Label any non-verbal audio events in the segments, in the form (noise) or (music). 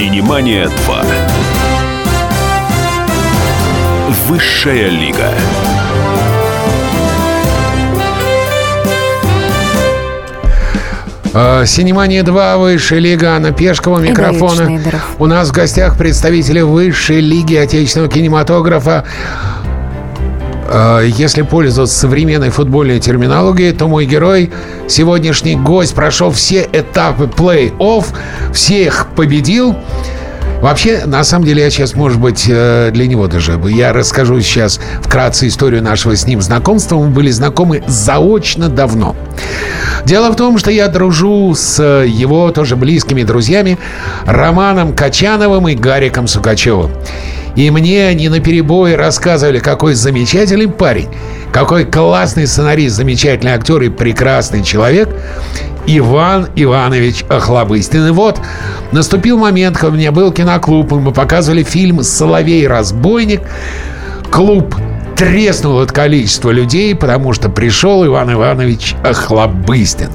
Синемания 2. Высшая лига. А, Синемания 2, Высшая лига, Анна Пешкова, микрофона. У нас в гостях представители Высшей лиги отечественного кинематографа. А, Если пользоваться современной футбольной терминологией, то мой герой, сегодняшний гость, прошел все этапы плей-офф, всех победил. Вообще, на самом деле, я сейчас, может быть, э, для него даже... Я расскажу сейчас вкратце историю нашего с ним знакомства. Мы были знакомы заочно давно. Дело в том, что я дружу с его тоже близкими друзьями Романом Качановым и Гариком Сукачевым. И мне они на перебой рассказывали, какой замечательный парень, какой классный сценарист, замечательный актер и прекрасный человек Иван Иванович Охлобыстин. И вот наступил момент, когда у меня был киноклуб, и мы показывали фильм «Соловей-разбойник». Клуб треснул от количества людей, потому что пришел Иван Иванович Охлобыстин.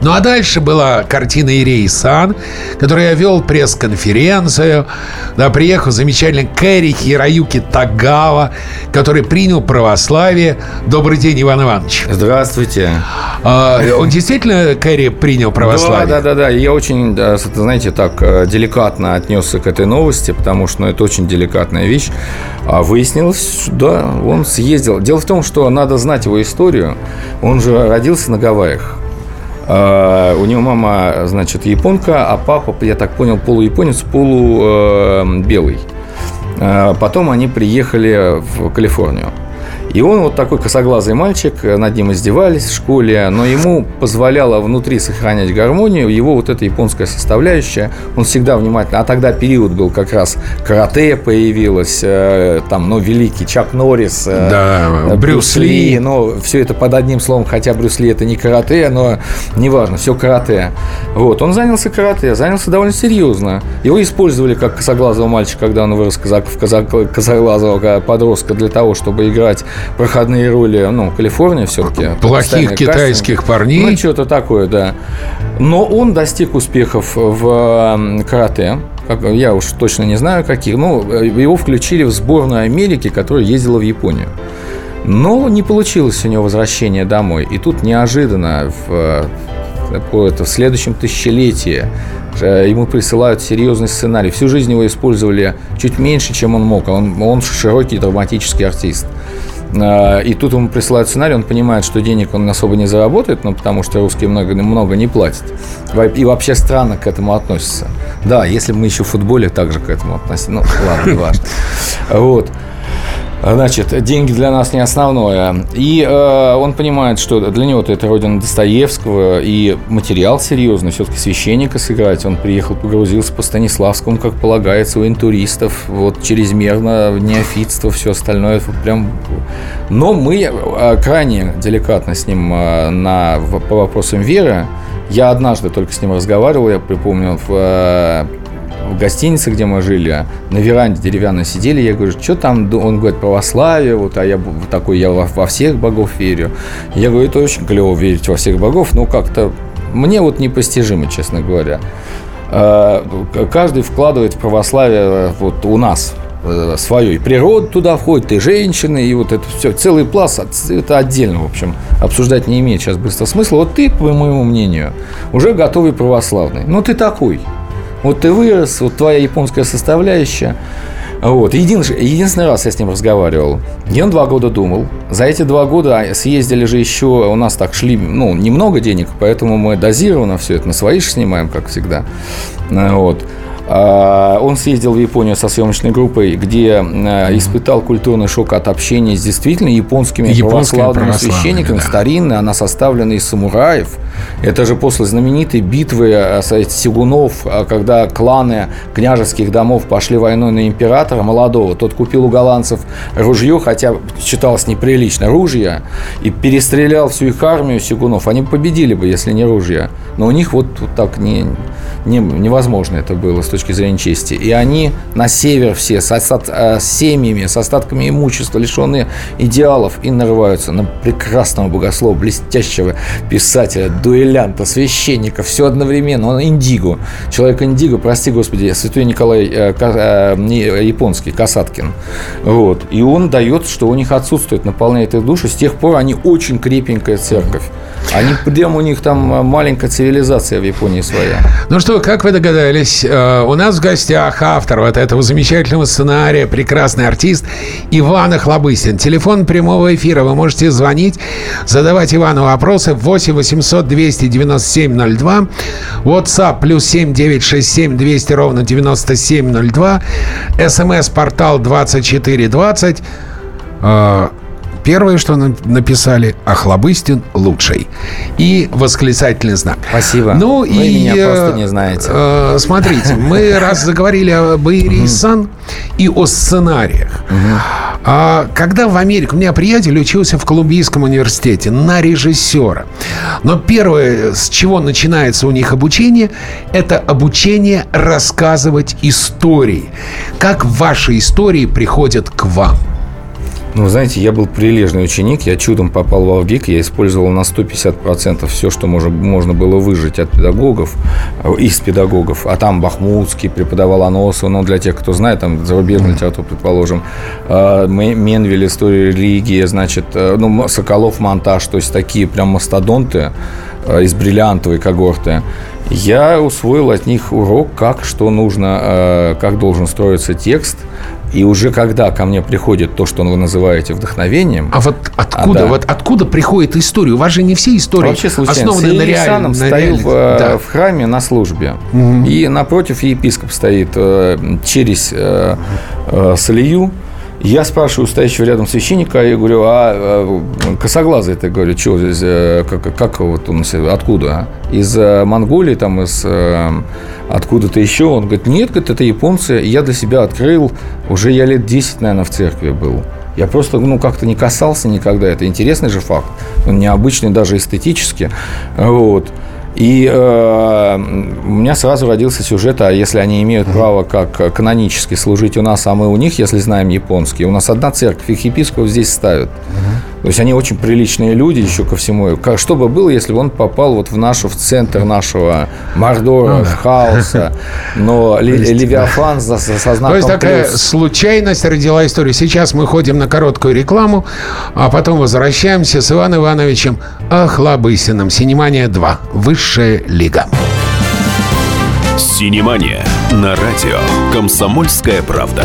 Ну а дальше была картина Ирей Сан, которой я вел пресс-конференцию. Да, приехал замечательный Кэри Хироюки Тагава, который принял православие. Добрый день, Иван Иванович. Здравствуйте. А, он действительно, Кэри, принял православие? Да, да, да, да. Я очень, да, знаете, так э, деликатно отнесся к этой новости, потому что ну, это очень деликатная вещь. А выяснилось, да, он съездил. Дело в том, что надо знать его историю. Он же родился на Гавайях. Uh, у него мама, значит, японка, а папа, я так понял, полуяпонец, полубелый. Uh, uh, потом они приехали в Калифорнию. И он вот такой косоглазый мальчик, над ним издевались в школе, но ему позволяло внутри сохранять гармонию его вот эта японская составляющая. Он всегда внимательно, а тогда период был как раз карате появилось, э, там, ну, великий Чак Норрис, э, да, Брюс Ли. Ли, но все это под одним словом, хотя Брюс Ли это не карате, но неважно, все карате. Вот, он занялся карате, занялся довольно серьезно. Его использовали как косоглазого мальчика, когда он вырос в косоглазого подростка для того, чтобы играть проходные роли, ну, Калифорния все-таки. Плохих китайских кастинг. парней. Ну, что-то такое, да. Но он достиг успехов в карате. Я уж точно не знаю, каких. Ну, его включили в сборную Америки, которая ездила в Японию. Но не получилось у него возвращение домой. И тут неожиданно в, это, в следующем тысячелетии ему присылают серьезный сценарий. Всю жизнь его использовали чуть меньше, чем он мог. Он, он широкий драматический артист. И тут ему присылают сценарий, он понимает, что денег он особо не заработает, ну, потому что русские много, много не платят. И вообще странно к этому относятся. Да, если мы еще в футболе также к этому относились. Ну, ладно, не важно. Вот. Значит, деньги для нас не основное. И э, он понимает, что для него это родина Достоевского, и материал серьезный, все-таки священника сыграть. Он приехал, погрузился по Станиславскому, как полагается, у интуристов, вот чрезмерно неофитство, все остальное. Прям... Но мы крайне деликатно с ним на, по вопросам веры. Я однажды только с ним разговаривал, я припомню, в в гостинице, где мы жили, на веранде деревянно сидели, я говорю, что там, он говорит, православие, вот, а я такой, я во, во всех богов верю. Я говорю, это очень клево верить во всех богов, но как-то мне вот непостижимо, честно говоря. Каждый вкладывает в православие вот у нас свое. И природа туда входит, и женщины, и вот это все. Целый пласт, это отдельно, в общем, обсуждать не имеет сейчас быстро смысла. Вот ты, по моему мнению, уже готовый православный. Ну, ты такой. Вот ты вырос, вот твоя японская составляющая. Вот. Единственный, единственный раз я с ним разговаривал. Он два года думал. За эти два года съездили же еще, у нас так шли, ну, немного денег, поэтому мы дозированно все это на свои же снимаем, как всегда. Вот. Он съездил в Японию со съемочной группой, где испытал культурный шок от общения с действительно японскими, японскими православными священниками, да. старинной, она составлена из самураев. Это же после знаменитой битвы сигунов, когда кланы княжеских домов пошли войной на императора молодого. Тот купил у голландцев ружье, хотя считалось неприлично ружье, и перестрелял всю их армию сигунов. Они победили бы, если не ружья. Но у них вот, вот так не, не, невозможно это было с точки зрения чести. И они на север все с, остат, э, с семьями, с остатками имущества, лишенные идеалов, и нарываются на прекрасного богослова, блестящего писателя, дуэлянта, священника, все одновременно. Он индиго. Человек индиго, прости господи, святой Николай э, э, японский, Касаткин. Вот. И он дает, что у них отсутствует, наполняет их душу. С тех пор они очень крепенькая церковь. Они прям у них там маленькая цивилизация в Японии своя. Ну что, как вы догадались, э, у нас в гостях автор вот этого замечательного сценария, прекрасный артист Иван Охлобыстин. Телефон прямого эфира. Вы можете звонить, задавать Ивану вопросы 8 800 297 02. WhatsApp плюс 7 967 200 ровно 9702. СМС-портал 2420. Первое, что написали, Охлобыстин лучший. И восклицательный знак. Спасибо. Ну Вы и, меня просто не знаете. Э, смотрите, мы (laughs) раз заговорили об Ире Сан и о сценариях. А когда в Америке... У меня приятель учился в Колумбийском университете на режиссера. Но первое, с чего начинается у них обучение, это обучение рассказывать истории. Как ваши истории приходят к вам. Ну, знаете, я был прилежный ученик, я чудом попал в Алгик, я использовал на 150% все, что можно, можно было выжить от педагогов, э, из педагогов, а там Бахмутский преподавал Аносу, ну, для тех, кто знает, там, зарубежную литературу, предположим, э, Менвель, история религии, значит, э, ну, Соколов, монтаж, то есть такие прям мастодонты из бриллиантовой когорты. Я усвоил от них урок, как, что нужно, как должен строиться текст, и уже когда ко мне приходит то, что вы называете вдохновением. А вот откуда, а, да. вот откуда приходит история? У вас же не все истории Вообще случайно. основаны на реальном. стою в, э, да. в храме на службе. Угу. И напротив епископ стоит э, через э, э, Салию. Я спрашиваю стоящего рядом священника, я говорю, а, а косоглазый, ты говорю, что здесь, э, как, как вот он, откуда? А? Из э, Монголии, там, из э, откуда-то еще? Он говорит, нет, говорит, это японцы. Я для себя открыл, уже я лет 10, наверное, в церкви был. Я просто, ну, как-то не касался никогда. Это интересный же факт. Он необычный даже эстетически. Вот. И э, у меня сразу родился сюжет, а если они имеют право как канонически служить у нас, а мы у них, если знаем японский, у нас одна церковь, их епископов здесь ставят. То есть они очень приличные люди еще ко всему. Что бы было, если бы он попал вот в нашу, в центр нашего Мордора, ну, да. хаоса, но (laughs) Левиафан со знаком То есть такая случайность родила историю. Сейчас мы ходим на короткую рекламу, а потом возвращаемся с Иваном Ивановичем Ахлобысиным. Синемания 2. Высшая лига. Синемания на радио «Комсомольская правда».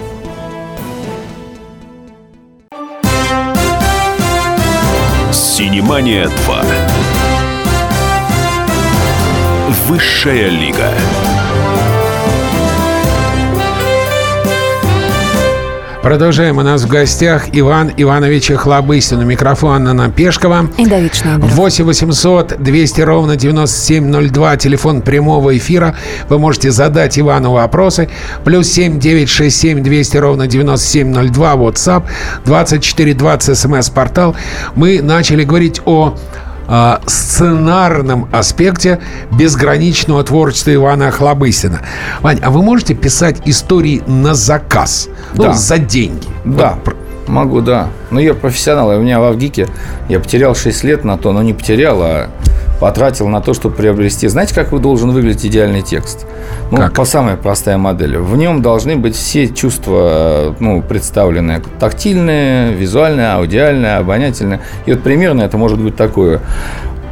Синемания 2. Высшая лига. Продолжаем. У нас в гостях Иван Иванович Хлобыстин. У микрофона Анна Пешкова. И Давид Шнайдер. 8 800 200 ровно 9702. Телефон прямого эфира. Вы можете задать Ивану вопросы. Плюс 7 967 200 ровно 9702. WhatsApp. 2420 смс-портал. Мы начали говорить о сценарном аспекте безграничного творчества Ивана Охлобыстина. Вань, а вы можете писать истории на заказ? Ну, да. за деньги? Да. Вот. Могу, да. Но я профессионал. У меня в Авгике я потерял 6 лет на то, но не потерял, а потратил на то, чтобы приобрести. Знаете, как вы должен выглядеть идеальный текст? Ну, как? по самой простой модели. В нем должны быть все чувства ну, представлены. Тактильные, визуальные, аудиальные, обонятельные. И вот примерно это может быть такое.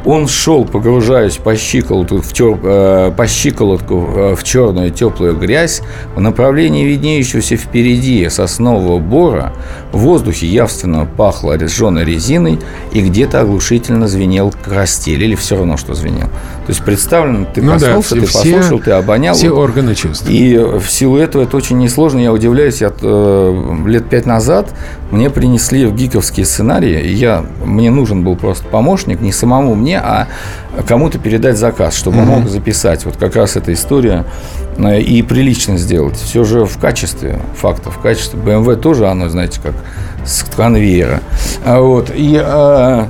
Он шел, погружаясь по щиколотку в, тер... Э, по щиколотку э, в черную теплую грязь в направлении виднеющегося впереди соснового бора. В воздухе явственно пахло сжженной резиной и где-то оглушительно звенел крастель. Или все равно, что звенел. То есть представлен, ты ну проснулся, да, все, ты послушал, ты обонял. Все органы чувств. И в силу этого это очень несложно. Я удивляюсь, я э, лет пять назад мне принесли в гиковские сценарии, и я, мне нужен был просто помощник, не самому мне, а кому-то передать заказ, чтобы он мог записать вот как раз эта история э, и прилично сделать. Все же в качестве фактов, в качестве BMW тоже оно, знаете, как с конвейера. А вот. И а,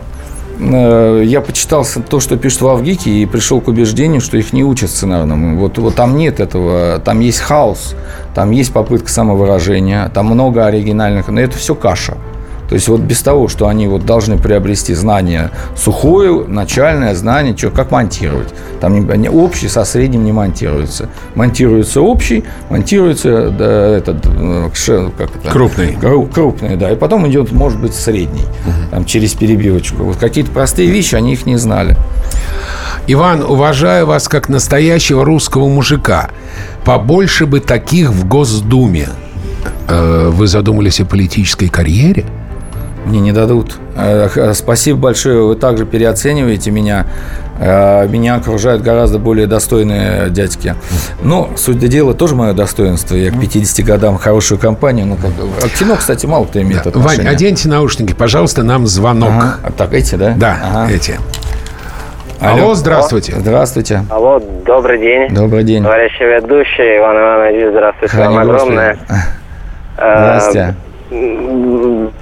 я почитал то, что пишут в Авгике, и пришел к убеждению, что их не учат сценарному. Вот, вот там нет этого, там есть хаос, там есть попытка самовыражения, там много оригинальных, но это все каша. То есть вот без того, что они вот должны приобрести знание сухое, начальное знание, что, как монтировать. Там не, общий со средним не монтируется. Монтируется общий, монтируется да, этот, как это, крупный. Крупный, да. И потом идет, может быть, средний, угу. там, через перебивочку. Вот какие-то простые вещи, они их не знали. Иван, уважаю вас как настоящего русского мужика. Побольше бы таких в Госдуме. Э, вы задумались о политической карьере? Мне не дадут. Э, спасибо большое, вы также переоцениваете меня. Э, меня окружают гораздо более достойные дядьки. Но, суть дела, тоже мое достоинство. Я к 50 годам хорошую компанию. Ну, как... А кино, кстати, мало кто имеет да. отношение. Вань, оденьте наушники, пожалуйста, нам звонок. Ага. А так, эти, да? Да, ага. эти. Алло, Алло, здравствуйте. Здравствуйте. Алло, добрый день. Добрый день. Товарищи ведущие, Иван Иванович, здравствуйте Храни вам огромное. Здравствуйте.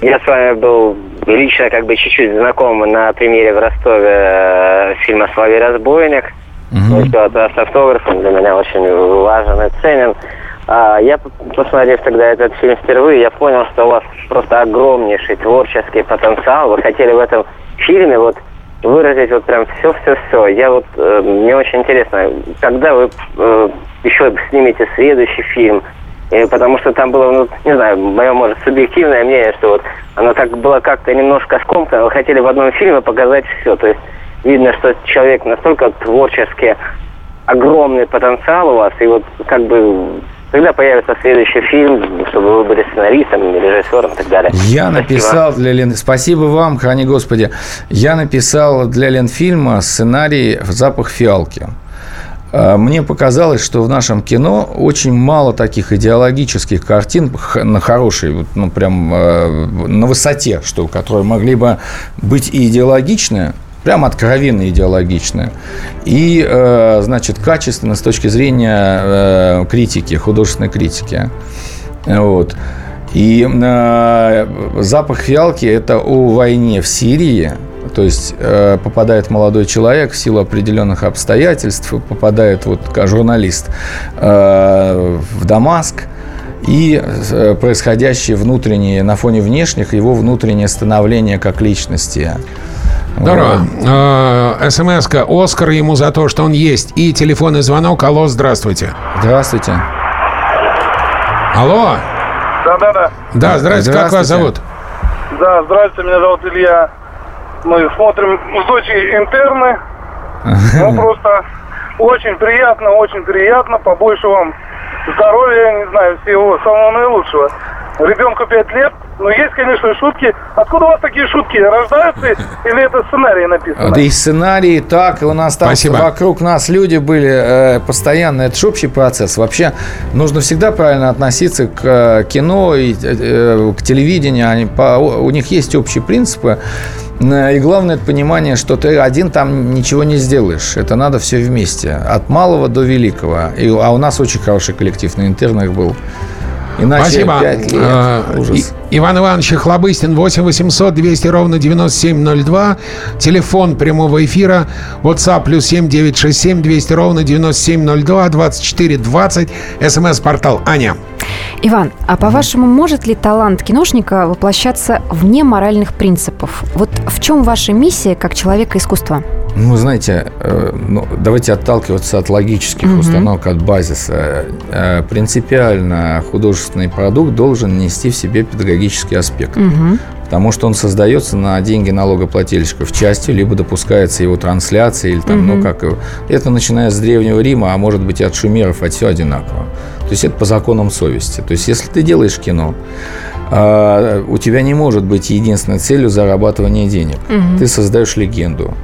Я с вами был лично как бы чуть-чуть знаком на примере в Ростове э, фильма «Славий разбойник». Угу. Вот, с автографом для меня очень важен и ценен. А, я, посмотрев тогда этот фильм впервые, я понял, что у вас просто огромнейший творческий потенциал. Вы хотели в этом фильме вот выразить вот прям все-все-все. Я вот, э, мне очень интересно, когда вы э, еще снимете следующий фильм, и потому что там было, ну, не знаю, мое, может, субъективное мнение, что вот оно так было как-то немножко скомкано. Вы хотели в одном фильме показать все. То есть видно, что человек настолько творчески огромный потенциал у вас, и вот как бы когда появится следующий фильм, чтобы вы были сценаристом, режиссером и так далее? Я Спасибо. написал для Лен... Спасибо вам, храни Господи. Я написал для Ленфильма сценарий «Запах фиалки». А, мне показалось, что в нашем кино очень мало таких идеологических картин на хорошей, ну, прям э, на высоте, что, которые могли бы быть и идеологичные, прям откровенно идеологичные, и, э, значит, качественно с точки зрения э, критики, художественной критики. Вот. И запах фиалки – это о войне в Сирии – то есть э, попадает молодой человек в силу определенных обстоятельств, попадает вот как журналист э, в Дамаск, и э, происходящее внутреннее, на фоне внешних, его внутреннее становление как личности. Здорово. Вот. смс -ка. Оскар ему за то, что он есть. И телефонный звонок. Алло, здравствуйте. Здравствуйте. Алло. Да-да-да. Да, здравствуйте. Как вас зовут? Да, здравствуйте. Меня зовут Илья. Мы смотрим с дочей интерны. Ну, просто очень приятно, очень приятно. Побольше вам здоровья, не знаю, всего самого наилучшего. Ребенку 5 лет, но есть, конечно, шутки. Откуда у вас такие шутки? Рождаются или это сценарий написано? Да и сценарии так, и у нас там Спасибо. вокруг нас люди были э, постоянно. Это же общий процесс. Вообще нужно всегда правильно относиться к э, кино и э, к телевидению. Они, по, у них есть общие принципы. Э, и главное это понимание, что ты один там ничего не сделаешь. Это надо все вместе. От малого до великого. И, а у нас очень хороший коллектив на интернах был. Иначе Спасибо. 5 лет. А, Ужас. Иван Иванович Хлобыстин, 8 800 200 ровно 9702. Телефон прямого эфира. WhatsApp плюс 7 967 200 ровно 9702 24 20. СМС-портал. Аня. Иван, а по-вашему, может ли талант киношника воплощаться вне моральных принципов? Вот в чем ваша миссия как человека искусства? Ну, знаете, э, ну, давайте отталкиваться от логических угу. установок, от базиса. Э, принципиально художественный продукт должен нести в себе педагогический аспект. Угу. потому что он создается на деньги налогоплательщиков частью, либо допускается его трансляция, или там, угу. ну как, это начиная с Древнего Рима, а может быть и от шумеров, от все одинаково. То есть это по законам совести. То есть если ты делаешь кино, а, у тебя не может быть единственной целью зарабатывания денег. Угу. Ты создаешь легенду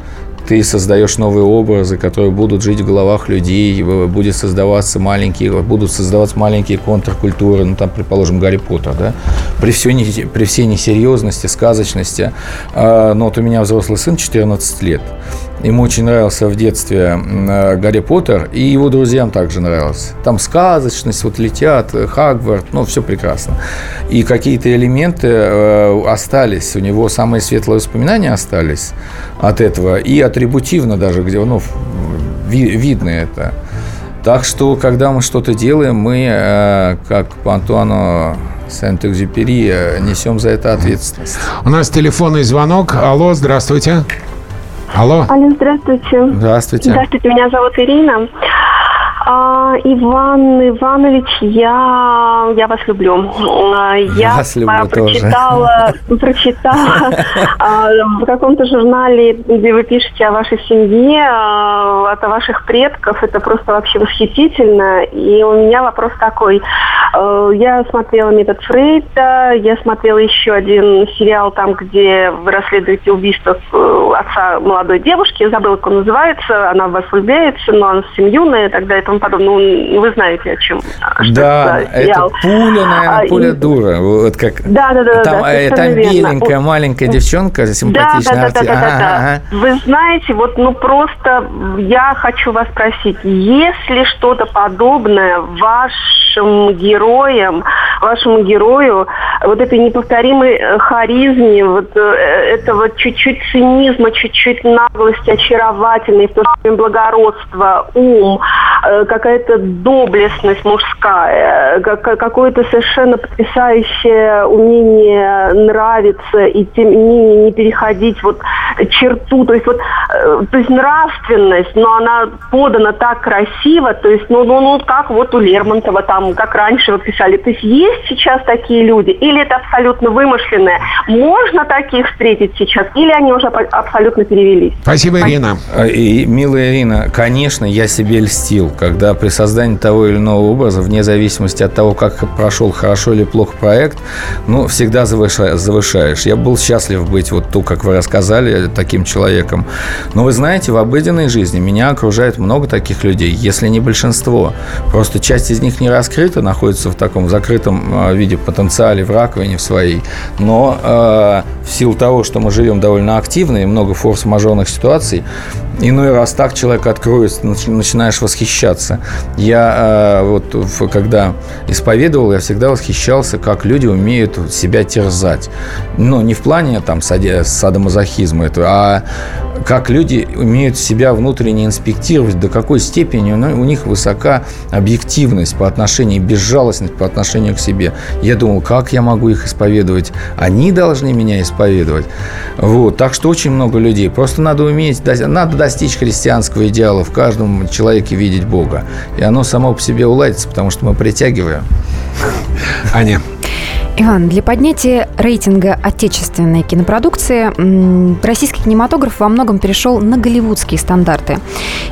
ты создаешь новые образы, которые будут жить в головах людей, будет создаваться маленькие, будут создаваться маленькие контркультуры, ну там, предположим, Гарри Поттер, да, при, все, при всей несерьезности, сказочности. А, но вот у меня взрослый сын 14 лет, Ему очень нравился в детстве э, Гарри Поттер, и его друзьям также нравилось. Там сказочность, вот летят, э, Хагвард, ну, все прекрасно. И какие-то элементы э, остались, у него самые светлые воспоминания остались от этого, и атрибутивно даже, где, ну, видно это. Так что, когда мы что-то делаем, мы, как по Антуану Сент-Экзюпери, несем за это ответственность. У нас телефонный звонок. Алло, здравствуйте. Алло. Алло, здравствуйте. Здравствуйте. Здравствуйте, меня зовут Ирина. А, Иван Иванович, я, я вас люблю. А, я вас люблю прочитала, тоже. прочитала а, в каком-то журнале, где вы пишете о вашей семье, а, о ваших предков. Это просто вообще восхитительно. И у меня вопрос такой. Я смотрела «Метод Фрейда», я смотрела еще один сериал там, где вы расследуете убийство э, отца молодой девушки. Я забыла, как он называется. Она в вас влюбляется, но она семья юная, тогда это тому подобное. Ну, вы знаете, о чем. Да, это пуля, наверное, а, пуля и... дура. Вот как... Да, да, да. Там, да, там беленькая, маленькая девчонка, симпатичная. Да, да, да, да, да, да. Вы знаете, вот, ну, просто я хочу вас спросить, если что-то подобное вашим героям, вашему герою, вот этой неповторимой э, харизме, вот э, этого чуть-чуть цинизма, чуть-чуть наглости, очаровательной, в то же время благородства, ум, какая-то доблестность мужская, какое-то совершенно потрясающее умение нравиться и тем не менее не переходить вот черту, то есть вот, э, то есть нравственность, но она подана так красиво, то есть, ну, ну, ну, как вот у Лермонтова там, как раньше вы писали, то есть есть сейчас такие люди, или это абсолютно вымышленное? Можно таких встретить сейчас, или они уже абсолютно перевелись? Спасибо, Ирина. А, и, милая Ирина, конечно, я себе льстил, когда при создании того или иного образа, вне зависимости от того, как прошел хорошо или плохо проект, ну, всегда завышаешь. Я был счастлив быть вот то, как вы рассказали, таким человеком. Но вы знаете, в обыденной жизни меня окружает много таких людей, если не большинство. Просто часть из них не раскрыта, находится в таком закрытом а, виде потенциале в раковине в своей. Но э, в силу того, что мы живем довольно активно и много форс-мажорных ситуаций, иной раз так человек откроется, начинаешь восхищаться. Я э, вот когда исповедовал, я всегда восхищался, как люди умеют себя терзать. Ну, не в плане там садомазохизма, это, а как люди умеют себя внутренне инспектировать, до какой степени у них высока объективность по отношению, безжалостность по отношению к себе. Я думал, как я могу их исповедовать? Они должны меня исповедовать. Вот. Так что очень много людей. Просто надо уметь, надо достичь христианского идеала, в каждом человеке видеть Бога. И оно само по себе уладится, потому что мы притягиваем. Аня. Иван, для поднятия рейтинга отечественной кинопродукции российский кинематограф во многом перешел на голливудские стандарты.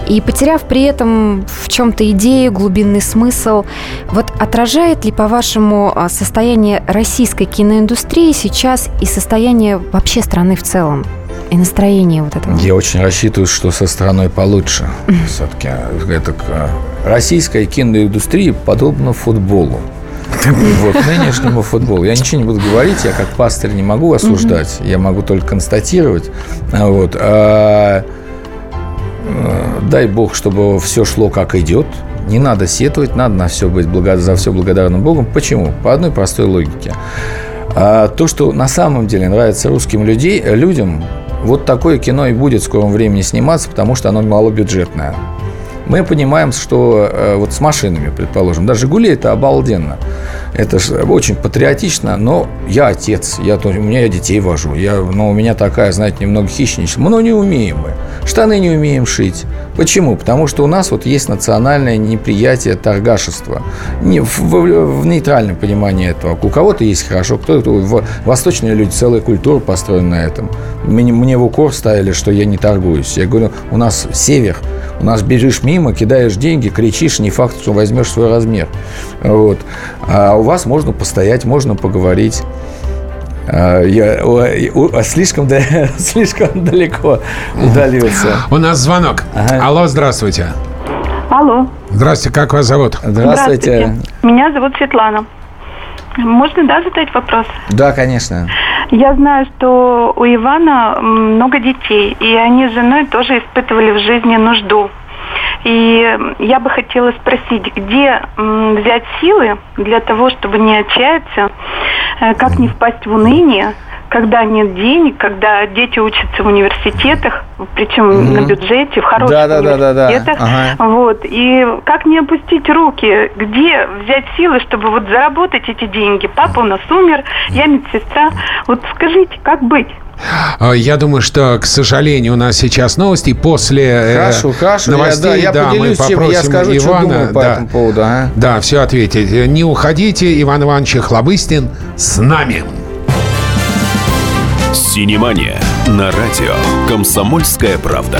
И потеряв при этом в чем-то идею, глубинный смысл, вот отражает ли, по-вашему, а, состояние российской киноиндустрии сейчас и состояние вообще страны в целом? и настроение вот этого? Я очень рассчитываю, что со страной получше. Все-таки это российская киноиндустрия подобна футболу. Вот, нынешнему футболу. Я ничего не буду говорить, я как пастырь не могу осуждать, я могу только констатировать. Вот. А, дай бог, чтобы все шло как идет. Не надо сетовать, надо на все быть благо... за все благодарным Богом. Почему? По одной простой логике. А то, что на самом деле нравится русским людей, людям, вот такое кино и будет в скором времени сниматься, потому что оно малобюджетное. Мы понимаем, что э, вот с машинами, предположим, даже «Жигули» – это обалденно. Это же очень патриотично, но я отец, я, у меня я детей вожу, я, но у меня такая, знаете, немного хищничество. Мы ну, не умеем мы. Штаны не умеем шить. Почему? Потому что у нас вот есть национальное неприятие торгашества. Не, в, в, в нейтральном понимании этого. У кого-то есть хорошо, кто-то... Восточные люди, целая культура построена на этом. Мне, мне в укор ставили, что я не торгуюсь. Я говорю, у нас север, у нас бежишь мимо, кидаешь деньги, кричишь, не факт, что возьмешь свой размер. Вот. А у вас можно постоять, можно поговорить. А, я о, слишком, (laughs) слишком далеко удалился. У нас звонок. Ага. Алло, здравствуйте. Алло. Здравствуйте, как вас зовут? Здравствуйте. Здравствуйте. Меня зовут Светлана. Можно, да, задать вопрос? Да, конечно. Я знаю, что у Ивана много детей, и они с женой тоже испытывали в жизни нужду. И я бы хотела спросить, где взять силы для того, чтобы не отчаяться, э, как не впасть в уныние, когда нет денег, когда дети учатся в университетах, причем mm-hmm. на бюджете, в хороших да, да, университетах. Да, да, ага. Вот. И как не опустить руки, где взять силы, чтобы вот заработать эти деньги? Папа у нас умер, я медсестра. Вот скажите, как быть? А, я думаю, что, к сожалению, у нас сейчас новости. После э, хорошо, хорошо, новостей я, да, я да, мы попросим я скажу, Ивана по да, этому поводу. А? Да, все ответить. Не уходите, Иван Иванович Хлобыстин с нами. Синемания на радио «Комсомольская правда».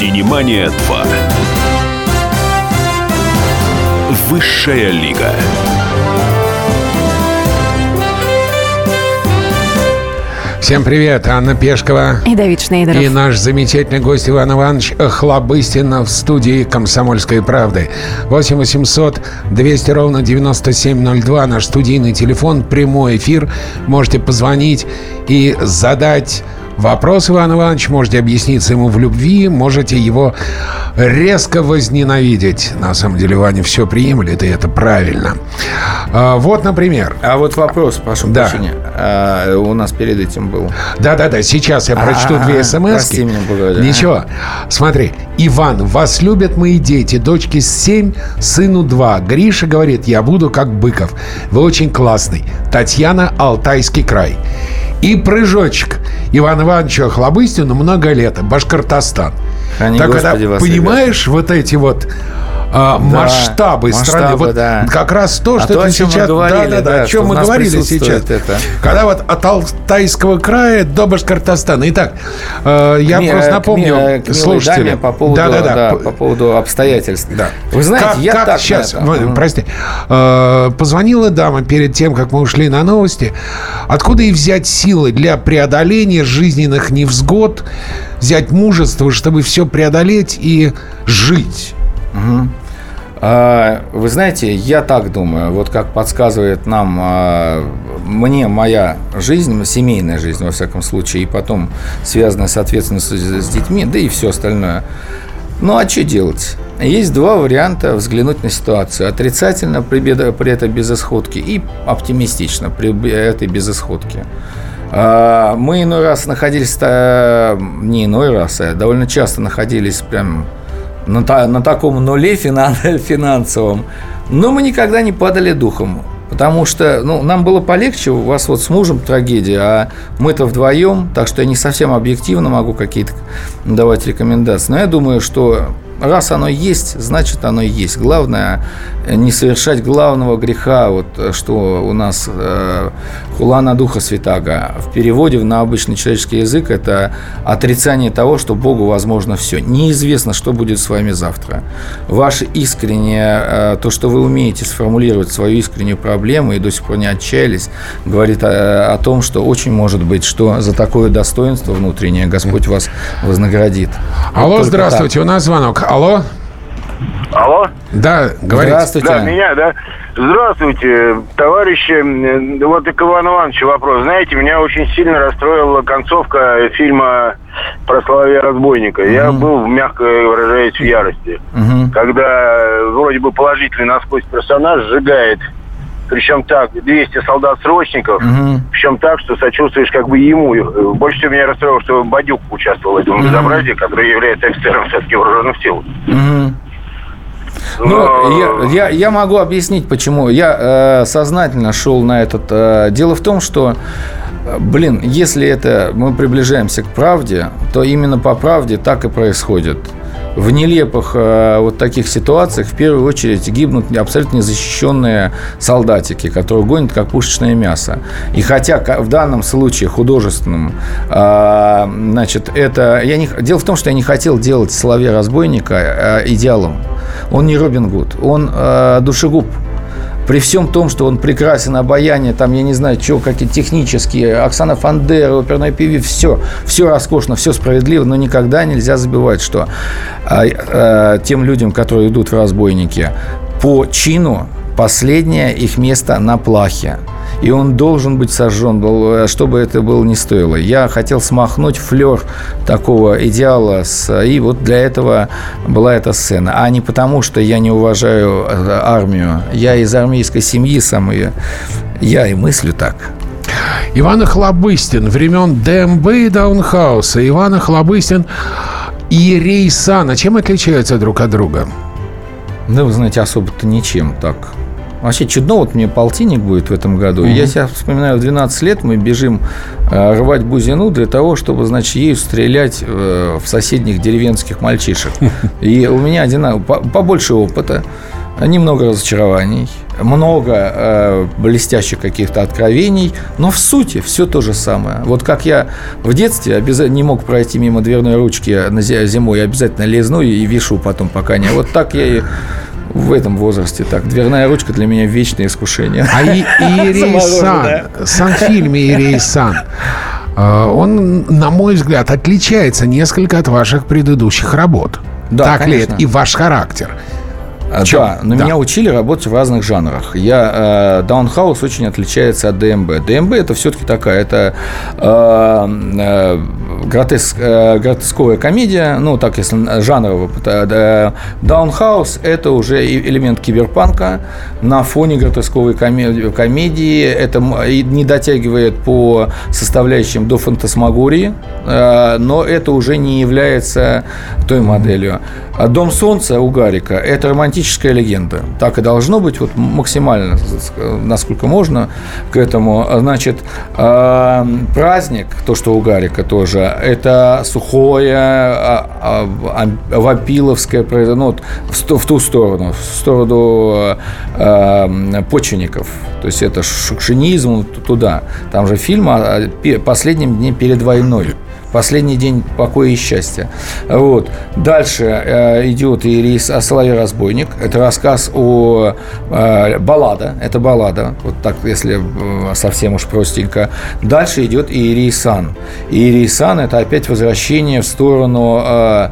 «Синемания 2». Высшая лига. Всем привет, Анна Пешкова. И Давид Шнейдеров. И наш замечательный гость Иван Иванович Хлобыстин в студии «Комсомольской правды». 8 800 200 ровно 9702, наш студийный телефон, прямой эфир. Можете позвонить и задать Вопрос, Иван Иванович, можете объясниться ему в любви, можете его резко возненавидеть. На самом деле Ваня все приемлет, и это правильно. А, вот, например. А вот вопрос, прошу да. прощения. А, у нас перед этим был. Да-да-да, сейчас я прочту А-а-а, две смс Прости меня, Бога, Ничего. Смотри. Иван, вас любят мои дети. Дочке 7, сыну 2. Гриша говорит, я буду как Быков. Вы очень классный. Татьяна, Алтайский край. И прыжочек. Иван Ивановичу Охлобыстину много лет. Башкортостан. Храни так когда понимаешь ребята. вот эти вот да, масштабы, масштабы страны. Вот да. как раз то, а что то, ты сейчас... Говорили, да, да, да, о чем мы говорили сейчас. Это. Когда вот от Алтайского края до Башкортостана. Итак, э, я Кми, просто напомню к, слушателям. По поводу, да, да, да, да, по, по поводу обстоятельств. Да. Вы знаете, как, я как так сейчас, это... прости, э, позвонила дама перед тем, как мы ушли на новости. Откуда и взять силы для преодоления жизненных невзгод, взять мужество, чтобы все преодолеть и жить? Угу. Вы знаете, я так думаю, вот как подсказывает нам, а, мне моя жизнь, семейная жизнь, во всяком случае, и потом связанная, с, с детьми, да и все остальное. Ну, а что делать? Есть два варианта взглянуть на ситуацию. Отрицательно при, при этой безысходке и оптимистично при этой безысходке. А, мы иной раз находились, не иной раз, а довольно часто находились прям на, та, на таком нуле финан, (laughs) финансовом. Но мы никогда не падали духом. Потому что ну, нам было полегче, у вас вот с мужем трагедия, а мы-то вдвоем, так что я не совсем объективно могу какие-то давать рекомендации. Но я думаю, что раз оно есть, значит оно есть. Главное не совершать главного греха, вот что у нас э, хулана духа святаго. В переводе на обычный человеческий язык это отрицание того, что Богу возможно все. Неизвестно, что будет с вами завтра. Ваше искреннее, э, то, что вы умеете сформулировать свою искреннюю проблему и до сих пор не отчаялись, говорит о, о том, что очень может быть, что за такое достоинство внутреннее Господь вас вознаградит. Алло, вот здравствуйте, так. у нас звонок. Алло. Алло? Да, говорите. Здравствуйте. Да, меня, да. Здравствуйте, товарищи. Вот и к Ивану Ивановичу вопрос. Знаете, меня очень сильно расстроила концовка фильма про Соловья Разбойника. Mm-hmm. Я был, мягко выражаясь, в ярости. Mm-hmm. Когда вроде бы положительный насквозь персонаж сжигает причем так, 200 солдат-срочников, угу. причем так, что сочувствуешь как бы ему. Больше всего меня расстроило, что Бадюк участвовал в этом угу. безобразии, который является офицером все-таки вооруженных сил. Угу. Ну, я, я, я могу объяснить, почему. Я э, сознательно шел на этот. Э, дело в том, что, э, блин, если это мы приближаемся к правде, то именно по правде так и происходит в нелепых э, вот таких ситуациях в первую очередь гибнут абсолютно незащищенные солдатики, которые гонят как пушечное мясо. И хотя в данном случае художественном, э, значит, это... Я не, дело в том, что я не хотел делать Соловья-разбойника э, идеалом. Он не Робин Гуд, он душегуб при всем том, что он прекрасен, обаяние, там, я не знаю, что, какие технические, Оксана Фандера, оперная пиви, все, все роскошно, все справедливо, но никогда нельзя забывать, что а, а, тем людям, которые идут в разбойники, по чину последнее их место на плахе и он должен быть сожжен, э, чтобы это было не стоило. Я хотел смахнуть флер такого идеала, с, и вот для этого была эта сцена. А не потому, что я не уважаю э, армию. Я из армейской семьи сам, и я и мыслю так. Иван Охлобыстин, времен ДМБ и Даунхауса. Иван Охлобыстин и Рейсан. А чем отличаются друг от друга? Да, вы знаете, особо-то ничем так. Вообще чудно, вот мне полтинник будет в этом году. Mm-hmm. Я себя вспоминаю, в 12 лет мы бежим э, рвать бузину для того, чтобы, значит, ею стрелять э, в соседних деревенских мальчишек. (laughs) И у меня один, побольше опыта, немного разочарований, много э, блестящих каких-то откровений, но в сути все то же самое. Вот как я в детстве обязательно не мог пройти мимо дверной ручки на зимой, обязательно лезну и вишу потом пока не. Вот так я и в этом возрасте так. Дверная ручка для меня вечное искушение. А и, (laughs) Ирей Сан, Сан-фильме Ирей Сан, э, он, на мой взгляд, отличается несколько от ваших предыдущих работ. Да, так конечно. ли это? И ваш характер. А, Чем? Да, но да. меня учили работать в разных жанрах. Я Даунхаус э, очень отличается от ДМБ. ДМБ это все-таки такая, это э, э, гротеск, э, гротесковая комедия, ну так если жанрово. Даунхаус это уже элемент киберпанка на фоне гротесковой комедии. Это не дотягивает по составляющим до фантасмагории, э, но это уже не является той моделью. А Дом солнца у Гарика – это романтическая легенда. Так и должно быть, вот максимально, насколько можно к этому. Значит, а, праздник, то, что у Гарика тоже, это сухое, а, вампиловское, ну, в ту сторону, в сторону почвенников. То есть это шукшинизм туда. Там же фильм о последнем дне перед войной. Последний день покоя и счастья. Вот. Дальше э, идет Ирис о Соловей разбойник. Это рассказ о э, баллада. Это баллада. Вот так, если э, совсем уж простенько. Дальше идет Ирисан. Ирисан – это опять возвращение в сторону э,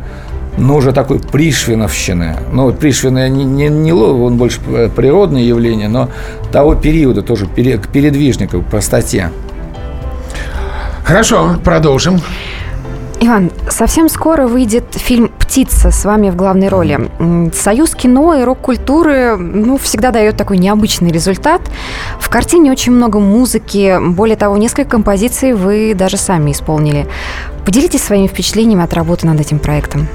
ну, уже такой пришвиновщины. Ну, Пришвин не, не, не он больше природное явление, но того периода тоже, к передвижнику, к простоте. Хорошо, продолжим. Иван, совсем скоро выйдет фильм «Птица» с вами в главной роли. Союз кино и рок-культуры ну, всегда дает такой необычный результат. В картине очень много музыки. Более того, несколько композиций вы даже сами исполнили. Поделитесь своими впечатлениями от работы над этим проектом.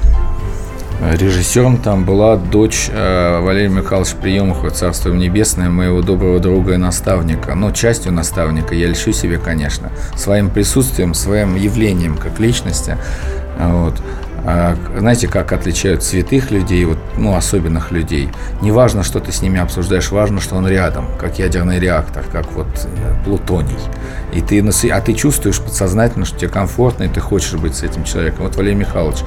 Режиссером там была дочь э, Валерия Михайловича Приемухова, царство небесное, моего доброго друга и наставника. Но частью наставника я льщу себе, конечно, своим присутствием, своим явлением как личности. Вот. А, знаете, как отличают святых людей, вот, ну, особенных людей. Не важно, что ты с ними обсуждаешь, важно, что он рядом, как ядерный реактор, как вот э, плутоний. И ты, а ты чувствуешь подсознательно, что тебе комфортно, и ты хочешь быть с этим человеком. Вот Валерий Михайлович,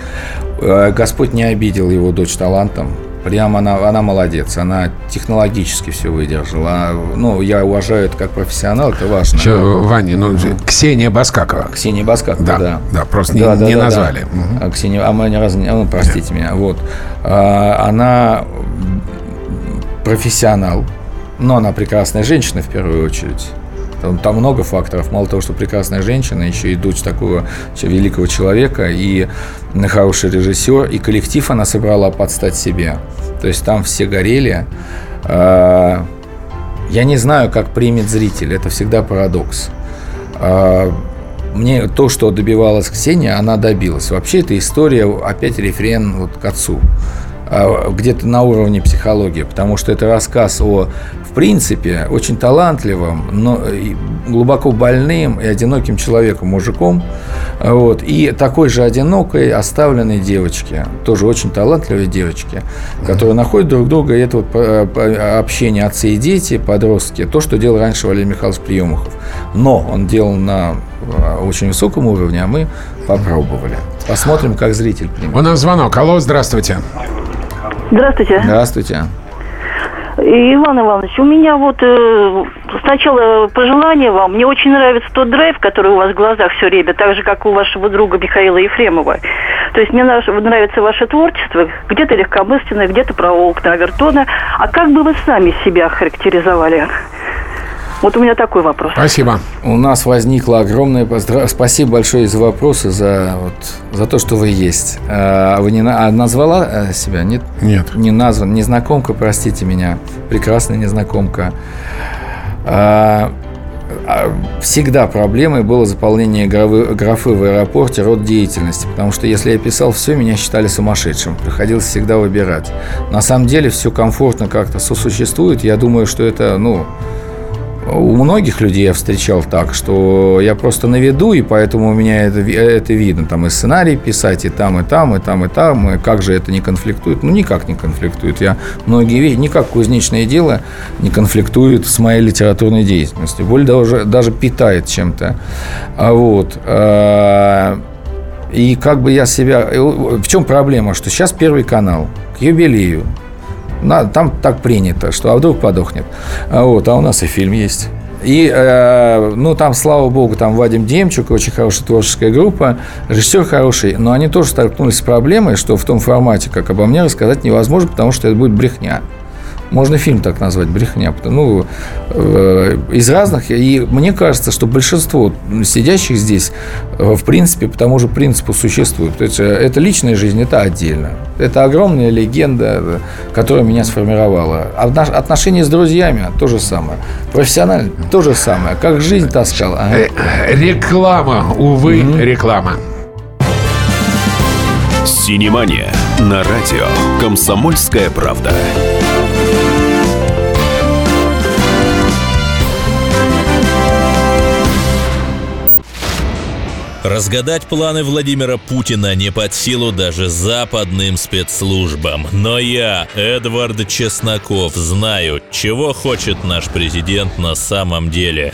э, Господь не обидел его дочь талантом, Прям она, она молодец, она технологически все выдержала. Ну, я уважаю это как профессионал, это важно. Че, Ваня, ну, Ксения Баскакова. Ксения Баскакова, да. Да, да просто да, не, да, не да, назвали. Да. Угу. Ксения, а мы не раз, ну, простите меня, вот. А, она профессионал, но она прекрасная женщина в первую очередь. Там, там много факторов. Мало того, что прекрасная женщина, еще и дочь такого великого человека, и хороший режиссер, и коллектив она собрала под стать себе. То есть там все горели. А, я не знаю, как примет зритель. Это всегда парадокс. А, мне то, что добивалась Ксения, она добилась. Вообще, эта история, опять рефрен вот к отцу. А, где-то на уровне психологии, потому что это рассказ о, принципе, очень талантливым, но глубоко больным и одиноким человеком, мужиком, вот, и такой же одинокой оставленной девочке, тоже очень талантливой девочке, которые находят друг друга, и это вот общение отцы и дети, подростки, то, что делал раньше Валерий Михайлович Приемухов. Но он делал на а, очень высоком уровне, а мы попробовали. Посмотрим, как зритель примет. У нас звонок. Алло, здравствуйте. Здравствуйте. Здравствуйте. Иван Иванович, у меня вот э, сначала пожелание вам. Мне очень нравится тот драйв, который у вас в глазах все время, так же, как у вашего друга Михаила Ефремова. То есть мне нравится ваше творчество, где-то легкомысленное, где-то про окна Авертона. А как бы вы сами себя характеризовали? Вот у меня такой вопрос. Спасибо. У нас возникло огромное... Спасибо большое за вопросы, за, вот, за то, что вы есть. А вы не а назвала э, себя? Нет? Нет. Не назван. Незнакомка, простите меня. Прекрасная незнакомка. А, а всегда проблемой было заполнение графы, графы в аэропорте род деятельности, потому что если я писал все, меня считали сумасшедшим. Приходилось всегда выбирать. На самом деле все комфортно как-то сосуществует. Я думаю, что это, ну, у многих людей я встречал так, что я просто на виду, и поэтому у меня это, это видно. Там и сценарий писать, и там, и там, и там, и там. И как же это не конфликтует? Ну, никак не конфликтует. Я многие вещи, никак кузнечное дело не конфликтует с моей литературной деятельностью. Более даже, даже питает чем-то. А вот. А, и как бы я себя... В чем проблема? Что сейчас Первый канал к юбилею там так принято, что а вдруг подохнет. А, вот, а у нас и фильм есть. И, э, ну, там, слава богу, там Вадим Демчук, очень хорошая творческая группа, режиссер хороший, но они тоже столкнулись с проблемой, что в том формате, как обо мне, рассказать невозможно, потому что это будет брехня. Можно фильм так назвать, брехня. Ну, э, из разных. И мне кажется, что большинство сидящих здесь, э, в принципе, по тому же принципу существуют. То есть, э, это личная жизнь, это отдельно. Это огромная легенда, которая меня сформировала. Отношения с друзьями – то же самое. Профессионально – то же самое. Как жизнь таскала. Ага. Реклама, увы, mm-hmm. реклама. Синемания на радио «Комсомольская правда». Разгадать планы Владимира Путина не под силу даже западным спецслужбам. Но я, Эдвард Чесноков, знаю, чего хочет наш президент на самом деле.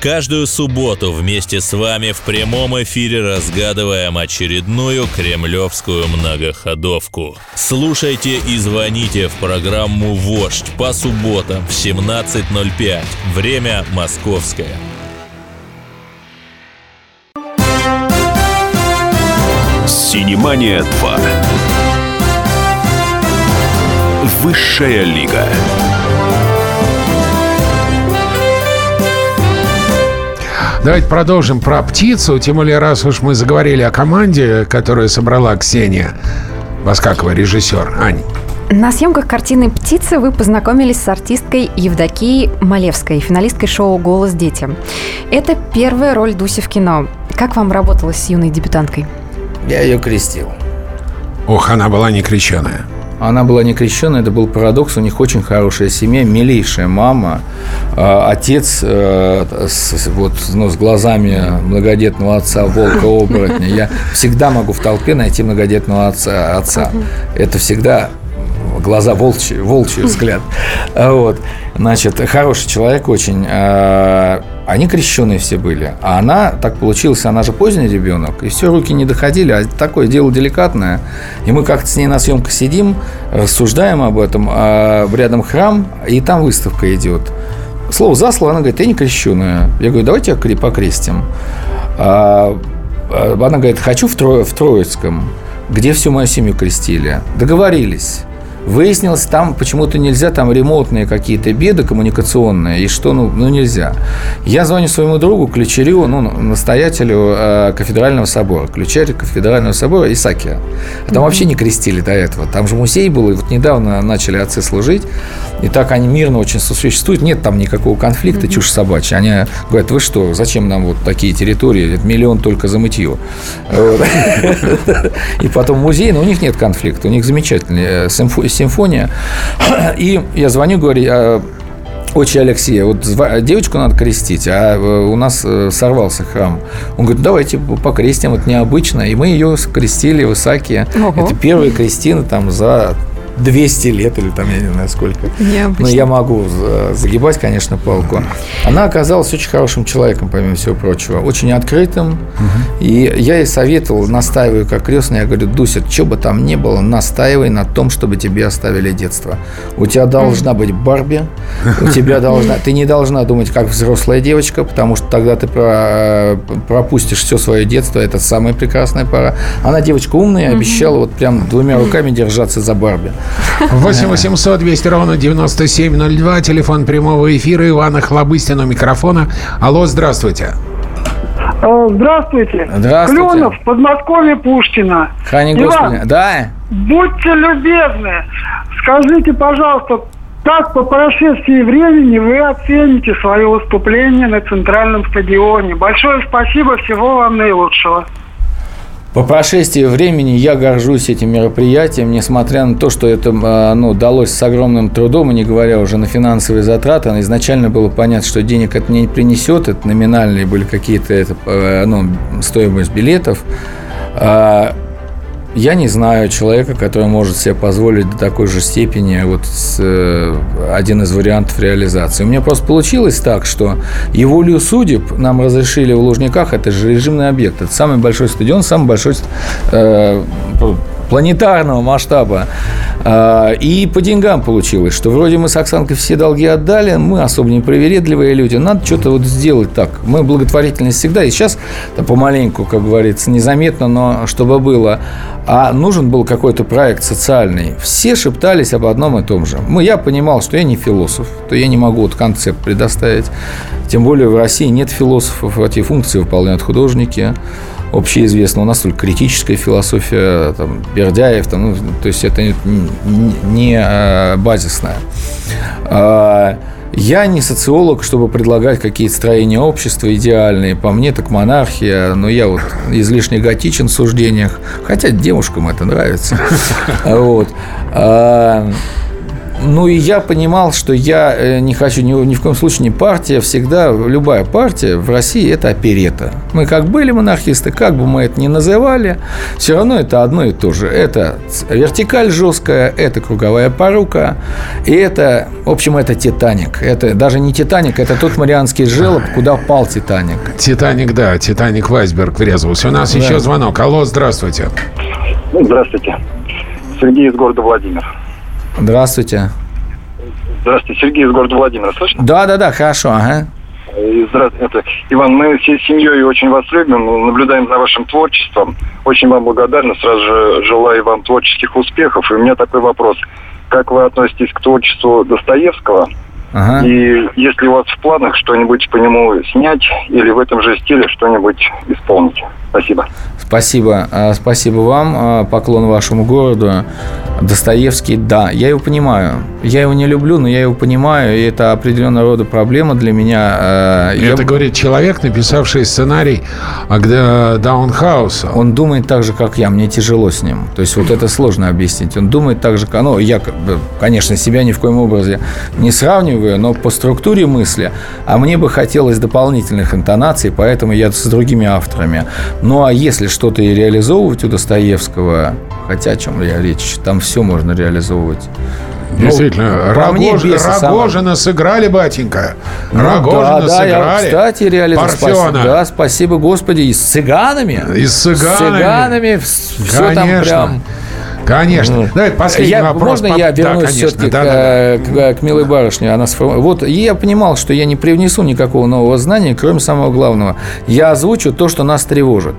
Каждую субботу вместе с вами в прямом эфире разгадываем очередную кремлевскую многоходовку. Слушайте и звоните в программу «Вождь» по субботам в 17.05. Время московское. Синемания 2. Высшая лига. Давайте продолжим про птицу. Тем более, раз уж мы заговорили о команде, которую собрала Ксения Баскакова, режиссер. Ань. На съемках картины «Птицы» вы познакомились с артисткой Евдокией Малевской, финалисткой шоу «Голос дети». Это первая роль Дуси в кино. Как вам работалось с юной дебютанткой? Я ее крестил. Ох, она была не крещеная. Она была не крещенная, это был парадокс. У них очень хорошая семья, милейшая мама. А, отец э, с, вот, ну, с глазами многодетного отца, волка, оборотня. Я всегда могу в толпе найти многодетного отца. отца. Это всегда глаза волчий, волчий взгляд. Вот. Значит, хороший человек очень. А, они крещенные все были. А она, так получилось, она же поздний ребенок, и все, руки не доходили, а такое дело деликатное. И мы как-то с ней на съемках сидим, рассуждаем об этом, а рядом храм, и там выставка идет. Слово за слово, она говорит, я не крещенная. Я говорю, давайте покрестим. А, а она говорит, хочу в, Тро, в Троицком, где всю мою семью крестили. Договорились. Выяснилось, там почему-то нельзя, там ремонтные какие-то беды коммуникационные, и что, ну, ну нельзя. Я звоню своему другу, ключарю, ну, настоятелю э, кафедрального собора, ключарь кафедрального собора Исакия. А там mm-hmm. вообще не крестили до этого. Там же музей был, и вот недавно начали отцы служить, и так они мирно очень сосуществуют, нет там никакого конфликта, mm-hmm. чушь собачья. Они говорят, вы что, зачем нам вот такие территории, это миллион только за мытье. (laughs) И потом музей, но у них нет конфликта, у них замечательный симфония. И я звоню, говорю, «А, Отче Алексея, вот девочку надо крестить, а э, у нас э, сорвался храм. Он говорит, давайте покрестим, это необычно. И мы ее крестили в Исаке. Ого. Это первые крестины там за 200 лет или там, я не знаю сколько. Необычно. Но я могу загибать, конечно, палку. Она оказалась очень хорошим человеком, помимо всего прочего. Очень открытым. Угу. И я ей советовал, настаиваю как крестный, я говорю, Дуся, что бы там ни было, настаивай на том, чтобы тебе оставили детство. У тебя должна быть Барби, у тебя должна... (laughs) Ты не должна думать, как взрослая девочка, потому что тогда ты про, пропустишь все свое детство. Это самая прекрасная пора. Она девочка умная, обещала вот прям двумя руками держаться за Барби. 8 800 200 ровно 9702. Телефон прямого эфира Ивана Хлобыстина микрофона. Алло, здравствуйте. Э, здравствуйте. Здравствуйте. Клюнов, Подмосковье, Пушкина. Храни Господи. Да. Будьте любезны, скажите, пожалуйста, как по прошествии времени вы оцените свое выступление на Центральном стадионе? Большое спасибо, всего вам наилучшего. По прошествии времени я горжусь этим мероприятием, несмотря на то, что это а, ну, далось с огромным трудом, и не говоря уже на финансовые затраты. Изначально было понятно, что денег это не принесет, это номинальные были какие-то это, а, ну, стоимость билетов. Я не знаю человека, который может себе позволить до такой же степени вот с, э, один из вариантов реализации. У меня просто получилось так, что и волю судеб нам разрешили в Лужниках, это же режимный объект, это самый большой стадион, самый большой э, планетарного масштаба. А, и по деньгам получилось, что вроде мы с Оксанкой все долги отдали, мы особо не привередливые люди, надо что-то вот сделать так. Мы благотворительность всегда, и сейчас помаленьку, как говорится, незаметно, но чтобы было. А нужен был какой-то проект социальный. Все шептались об одном и том же. Мы, я понимал, что я не философ, то я не могу вот концепт предоставить. Тем более в России нет философов, эти функции выполняют художники общеизвестно. У нас только критическая философия, там, Бердяев, там, ну, то есть это не, не а, базисная. А, я не социолог, чтобы предлагать какие-то строения общества идеальные. По мне так монархия, но я вот излишне готичен в суждениях, хотя девушкам это нравится. (laughs) Вот. Ну и я понимал, что я э, не хочу ни, ни в коем случае не партия, всегда любая партия в России это оперета. Мы как были монархисты, как бы мы это ни называли, все равно это одно и то же. Это вертикаль жесткая, это круговая порука, и это, в общем, это Титаник. Это даже не Титаник, это тот Марианский желоб, куда пал Титаник. Титаник, да, Титаник Вайсберг врезался. У нас да. еще звонок. Алло, здравствуйте. Здравствуйте. Сергей из города Владимир. Здравствуйте. Здравствуйте, Сергей из города Владимира, слышно? Да, да, да, хорошо, ага. Здравствуйте. Иван, мы всей семьей очень вас любим, наблюдаем за вашим творчеством. Очень вам благодарны, сразу же желаю вам творческих успехов. И у меня такой вопрос. Как вы относитесь к творчеству Достоевского? Ага. И если у вас в планах что-нибудь по нему снять или в этом же стиле что-нибудь исполнить. Спасибо. Спасибо. А, спасибо вам. А, поклон вашему городу. Достоевский, да, я его понимаю. Я его не люблю, но я его понимаю, и это определенного рода проблема для меня. А, это я... говорит человек, написавший сценарий Даунхауса. Он думает так же, как я, мне тяжело с ним. То есть вот это сложно объяснить. Он думает так же, как... Ну, я, конечно, себя ни в коем образе не сравниваю, но по структуре мысли, а мне бы хотелось дополнительных интонаций, поэтому я с другими авторами. Ну, а если что-то и реализовывать у Достоевского, хотя о чем я речь, там все можно реализовывать. Ну, Действительно, ну, Рогож... Рогожина сыграли, батенька. Ну, Рогожина да, да, сыграли. Я, кстати. Спасибо, да, спасибо, Господи, и с цыганами. И с цыганами. С цыганами. Все Конечно. там прям... Конечно. Ну, Давай последний я, вопрос. Можно я вернусь да, все-таки да, к, да, да. К, к милой барышне? Она сформ... Вот я понимал, что я не привнесу никакого нового знания, кроме самого главного. Я озвучу то, что нас тревожит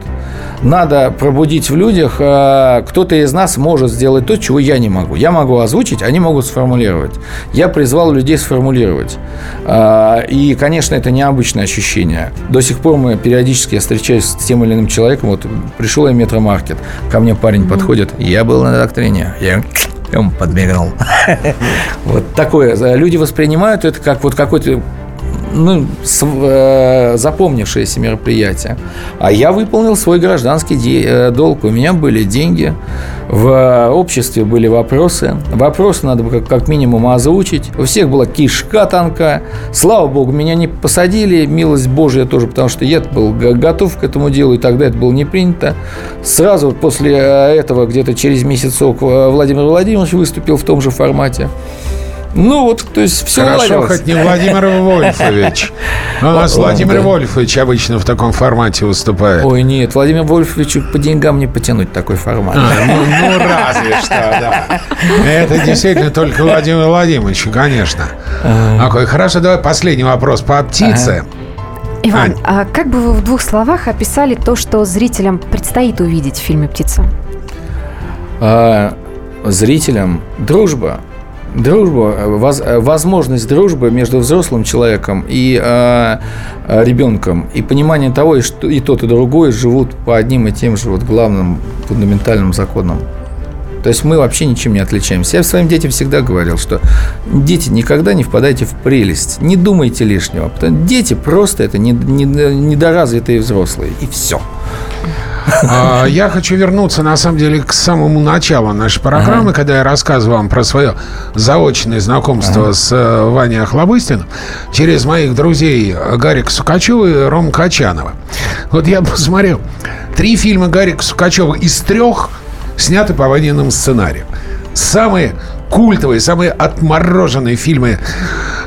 надо пробудить в людях. А, кто-то из нас может сделать то, чего я не могу. Я могу озвучить, они могут сформулировать. Я призвал людей сформулировать. А, и, конечно, это необычное ощущение. До сих пор мы периодически я встречаюсь с тем или иным человеком. Вот пришел я в метромаркет, ко мне парень подходит, я был на доктрине, я ему подмигнул. (laughs) Вот такое. Люди воспринимают это как вот какой-то ну, с, э, запомнившееся мероприятие. А я выполнил свой гражданский де- э, долг. У меня были деньги, в обществе были вопросы. Вопросы надо было как, минимум озвучить. У всех была кишка танка. Слава богу, меня не посадили, милость Божья тоже, потому что я был готов к этому делу, и тогда это было не принято. Сразу после э, этого, где-то через месяцок, э, Владимир Владимирович выступил в том же формате. Ну вот, то есть все Хорошо, уладилось. хоть не Владимир Вольфович. У нас Владимир Вольфович обычно в таком формате выступает. Ой, нет, Владимир Вольфович по деньгам не потянуть такой формат. А, ну, ну, разве что, да. Это действительно только Владимир Владимирович, конечно. Какой хорошо, давай последний вопрос по птице. Иван, а как бы вы в двух словах описали то, что зрителям предстоит увидеть в фильме «Птица»? А, зрителям дружба, дружба, воз, возможность дружбы между взрослым человеком и э, ребенком, и понимание того, что и тот, и другой живут по одним и тем же вот главным фундаментальным законам. То есть мы вообще ничем не отличаемся. Я своим детям всегда говорил, что дети, никогда не впадайте в прелесть, не думайте лишнего. Дети просто это недоразвитые взрослые, и все. А, я хочу вернуться, на самом деле, к самому началу нашей программы, ага. когда я рассказывал вам про свое заочное знакомство ага. с э, Ваней Охлобыстиным через моих друзей Гарика Сукачева и Ром Качанова. Вот я (laughs) посмотрел. Три фильма Гарика Сукачева из трех сняты по Ваниным сценариям. Самые культовые, самые отмороженные фильмы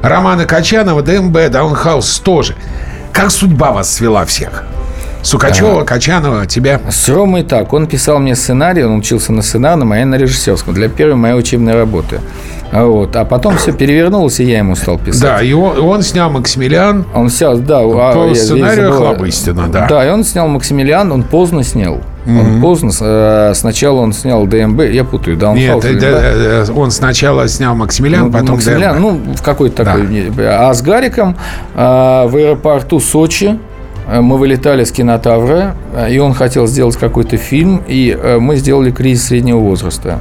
Романа Качанова, ДМБ, Даунхаус тоже. Как судьба вас свела всех? Сукачева, а, Качанова, тебя? С Ромой так. Он писал мне сценарий, он учился на сценарном, а я на режиссерском. Для первой моей учебной работы. Вот. А потом все перевернулось, и я ему стал писать. Да, и он, он снял «Максимилиан». Он снял, да. По а, сценарию Хлобыстина, да. Да, и он снял «Максимилиан», он поздно снял. Mm-hmm. Он поздно. Э, сначала он снял ДМБ, я путаю, да, он Нет, да, э, он сначала снял Максимилиан, ну, потом Максимилиан, ДМБ. Ну, в какой-то да. такой. А с Гариком э, в аэропорту Сочи Э, мы вылетали с кинотавра, э, и он хотел сделать какой-то фильм, и э, мы сделали «Кризис среднего возраста»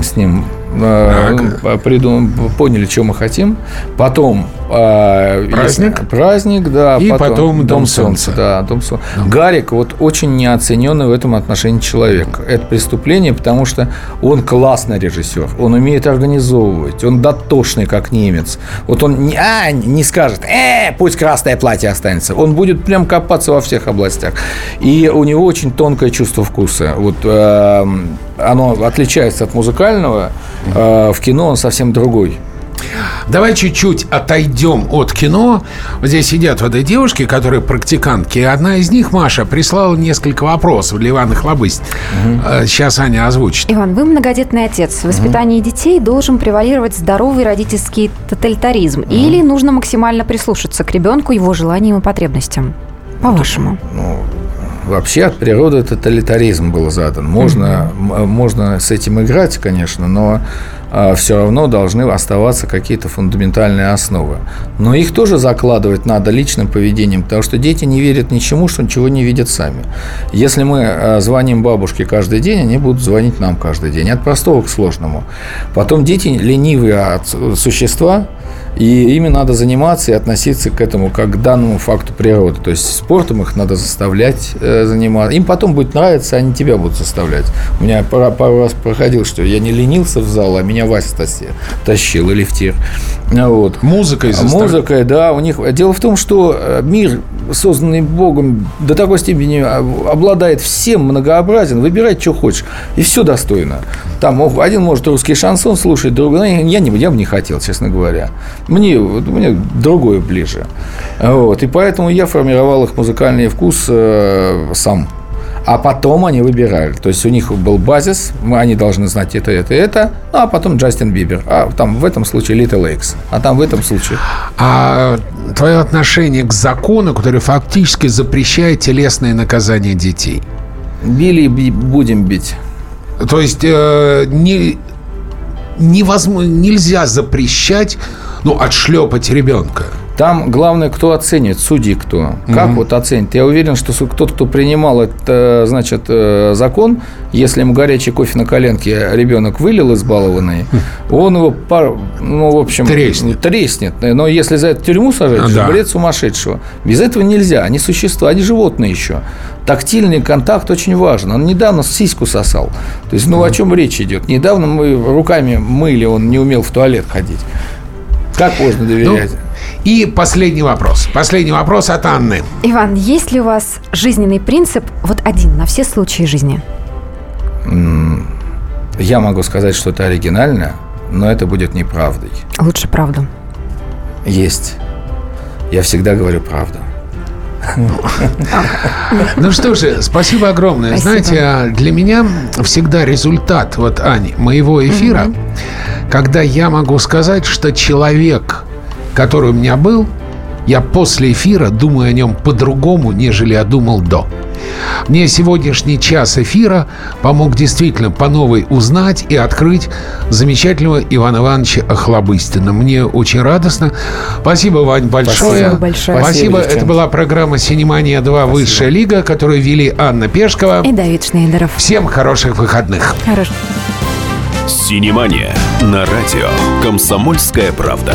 с ним. Так. Придум, поняли, что мы хотим. Потом праздник, праздник, да. И потом, потом Дом, солнца. солнца. Да, Дом солнца. Да. Гарик вот очень неоцененный в этом отношении человек. Это преступление, потому что он классный режиссер, он умеет организовывать, он дотошный, как немец. Вот он не, а, не скажет, э, пусть красное платье останется. Он будет прям копаться во всех областях. И у него очень тонкое чувство вкуса. Вот э, оно отличается от музыкального. Э, в кино он совсем другой. Давай чуть-чуть отойдем от кино. Здесь сидят вот эти девушки, которые практикантки. Одна из них, Маша, прислала несколько вопросов для Ивана Хлобысь. Угу. Сейчас Аня озвучит. Иван, вы многодетный отец. В воспитании угу. детей должен превалировать здоровый родительский тоталитаризм. Угу. Или нужно максимально прислушаться к ребенку, его желаниям и потребностям? По-вашему. Ну, Вообще от природы тоталитаризм был задан. Можно, mm-hmm. можно с этим играть, конечно, но а, все равно должны оставаться какие-то фундаментальные основы. Но их тоже закладывать надо личным поведением, потому что дети не верят ничему, что ничего не видят сами. Если мы а, звоним бабушке каждый день, они будут звонить нам каждый день. От простого к сложному. Потом дети ленивые существа, и ими надо заниматься и относиться к этому как к данному факту природы. То есть спортом их надо заставлять э, заниматься. Им потом будет нравиться, они тебя будут заставлять. У меня пару, пару раз проходил, что я не ленился в зал, а меня Вася тащил или в тир. Вот. Музыкой заставляет. Музыкой, да. У них... Дело в том, что э, мир, созданный Богом, до такой степени обладает всем многообразен. Выбирай, что хочешь. И все достойно. Там один может русский шансон слушать, другой... Ну, я, не, я бы не хотел, честно говоря. Мне, мне другое ближе. Вот. И поэтому я формировал их музыкальный вкус э, сам. А потом они выбирали. То есть у них был базис, они должны знать это, это, это, ну, а потом Джастин Бибер. А там в этом случае Little X. А там в этом случае. А твое отношение к закону, который фактически запрещает телесное наказание детей? Били и будем бить. То есть э, не, невозможно, нельзя запрещать ну, отшлепать ребенка. Там главное, кто оценит, судьи кто. Как mm-hmm. вот оценит? Я уверен, что тот, кто принимал этот, значит, э, закон, если ему горячий кофе на коленке ребенок вылил избалованный, (laughs) он его, пар, ну, в общем... Треснет. Треснет. Но если за это тюрьму сажать, да. бред сумасшедшего. Без этого нельзя. Они существа, они животные еще. Тактильный контакт очень важен. Он недавно сиську сосал. То есть, ну, о чем речь идет? Недавно мы руками мыли, он не умел в туалет ходить. Как можно доверять? Ну, и последний вопрос. Последний вопрос от Анны. Иван, есть ли у вас жизненный принцип вот один на все случаи жизни? Я могу сказать что-то оригинальное, но это будет неправдой. Лучше правду. Есть. Я всегда говорю правду. Ну что же, спасибо огромное. Спасибо. Знаете, а для меня всегда результат, вот, Ани, моего эфира, угу. когда я могу сказать, что человек, который у меня был, я после эфира думаю о нем по-другому, нежели я думал до. Мне сегодняшний час эфира помог действительно по новой узнать и открыть замечательного Ивана Ивановича Охлобыстина. Мне очень радостно. Спасибо, Вань, большое. Спасибо большое. Спасибо. Это была программа «Синемания 2. Высшая лига», которую вели Анна Пешкова и Давид Шнейдеров. Всем хороших выходных. Хороших. «Синемания» на радио «Комсомольская правда».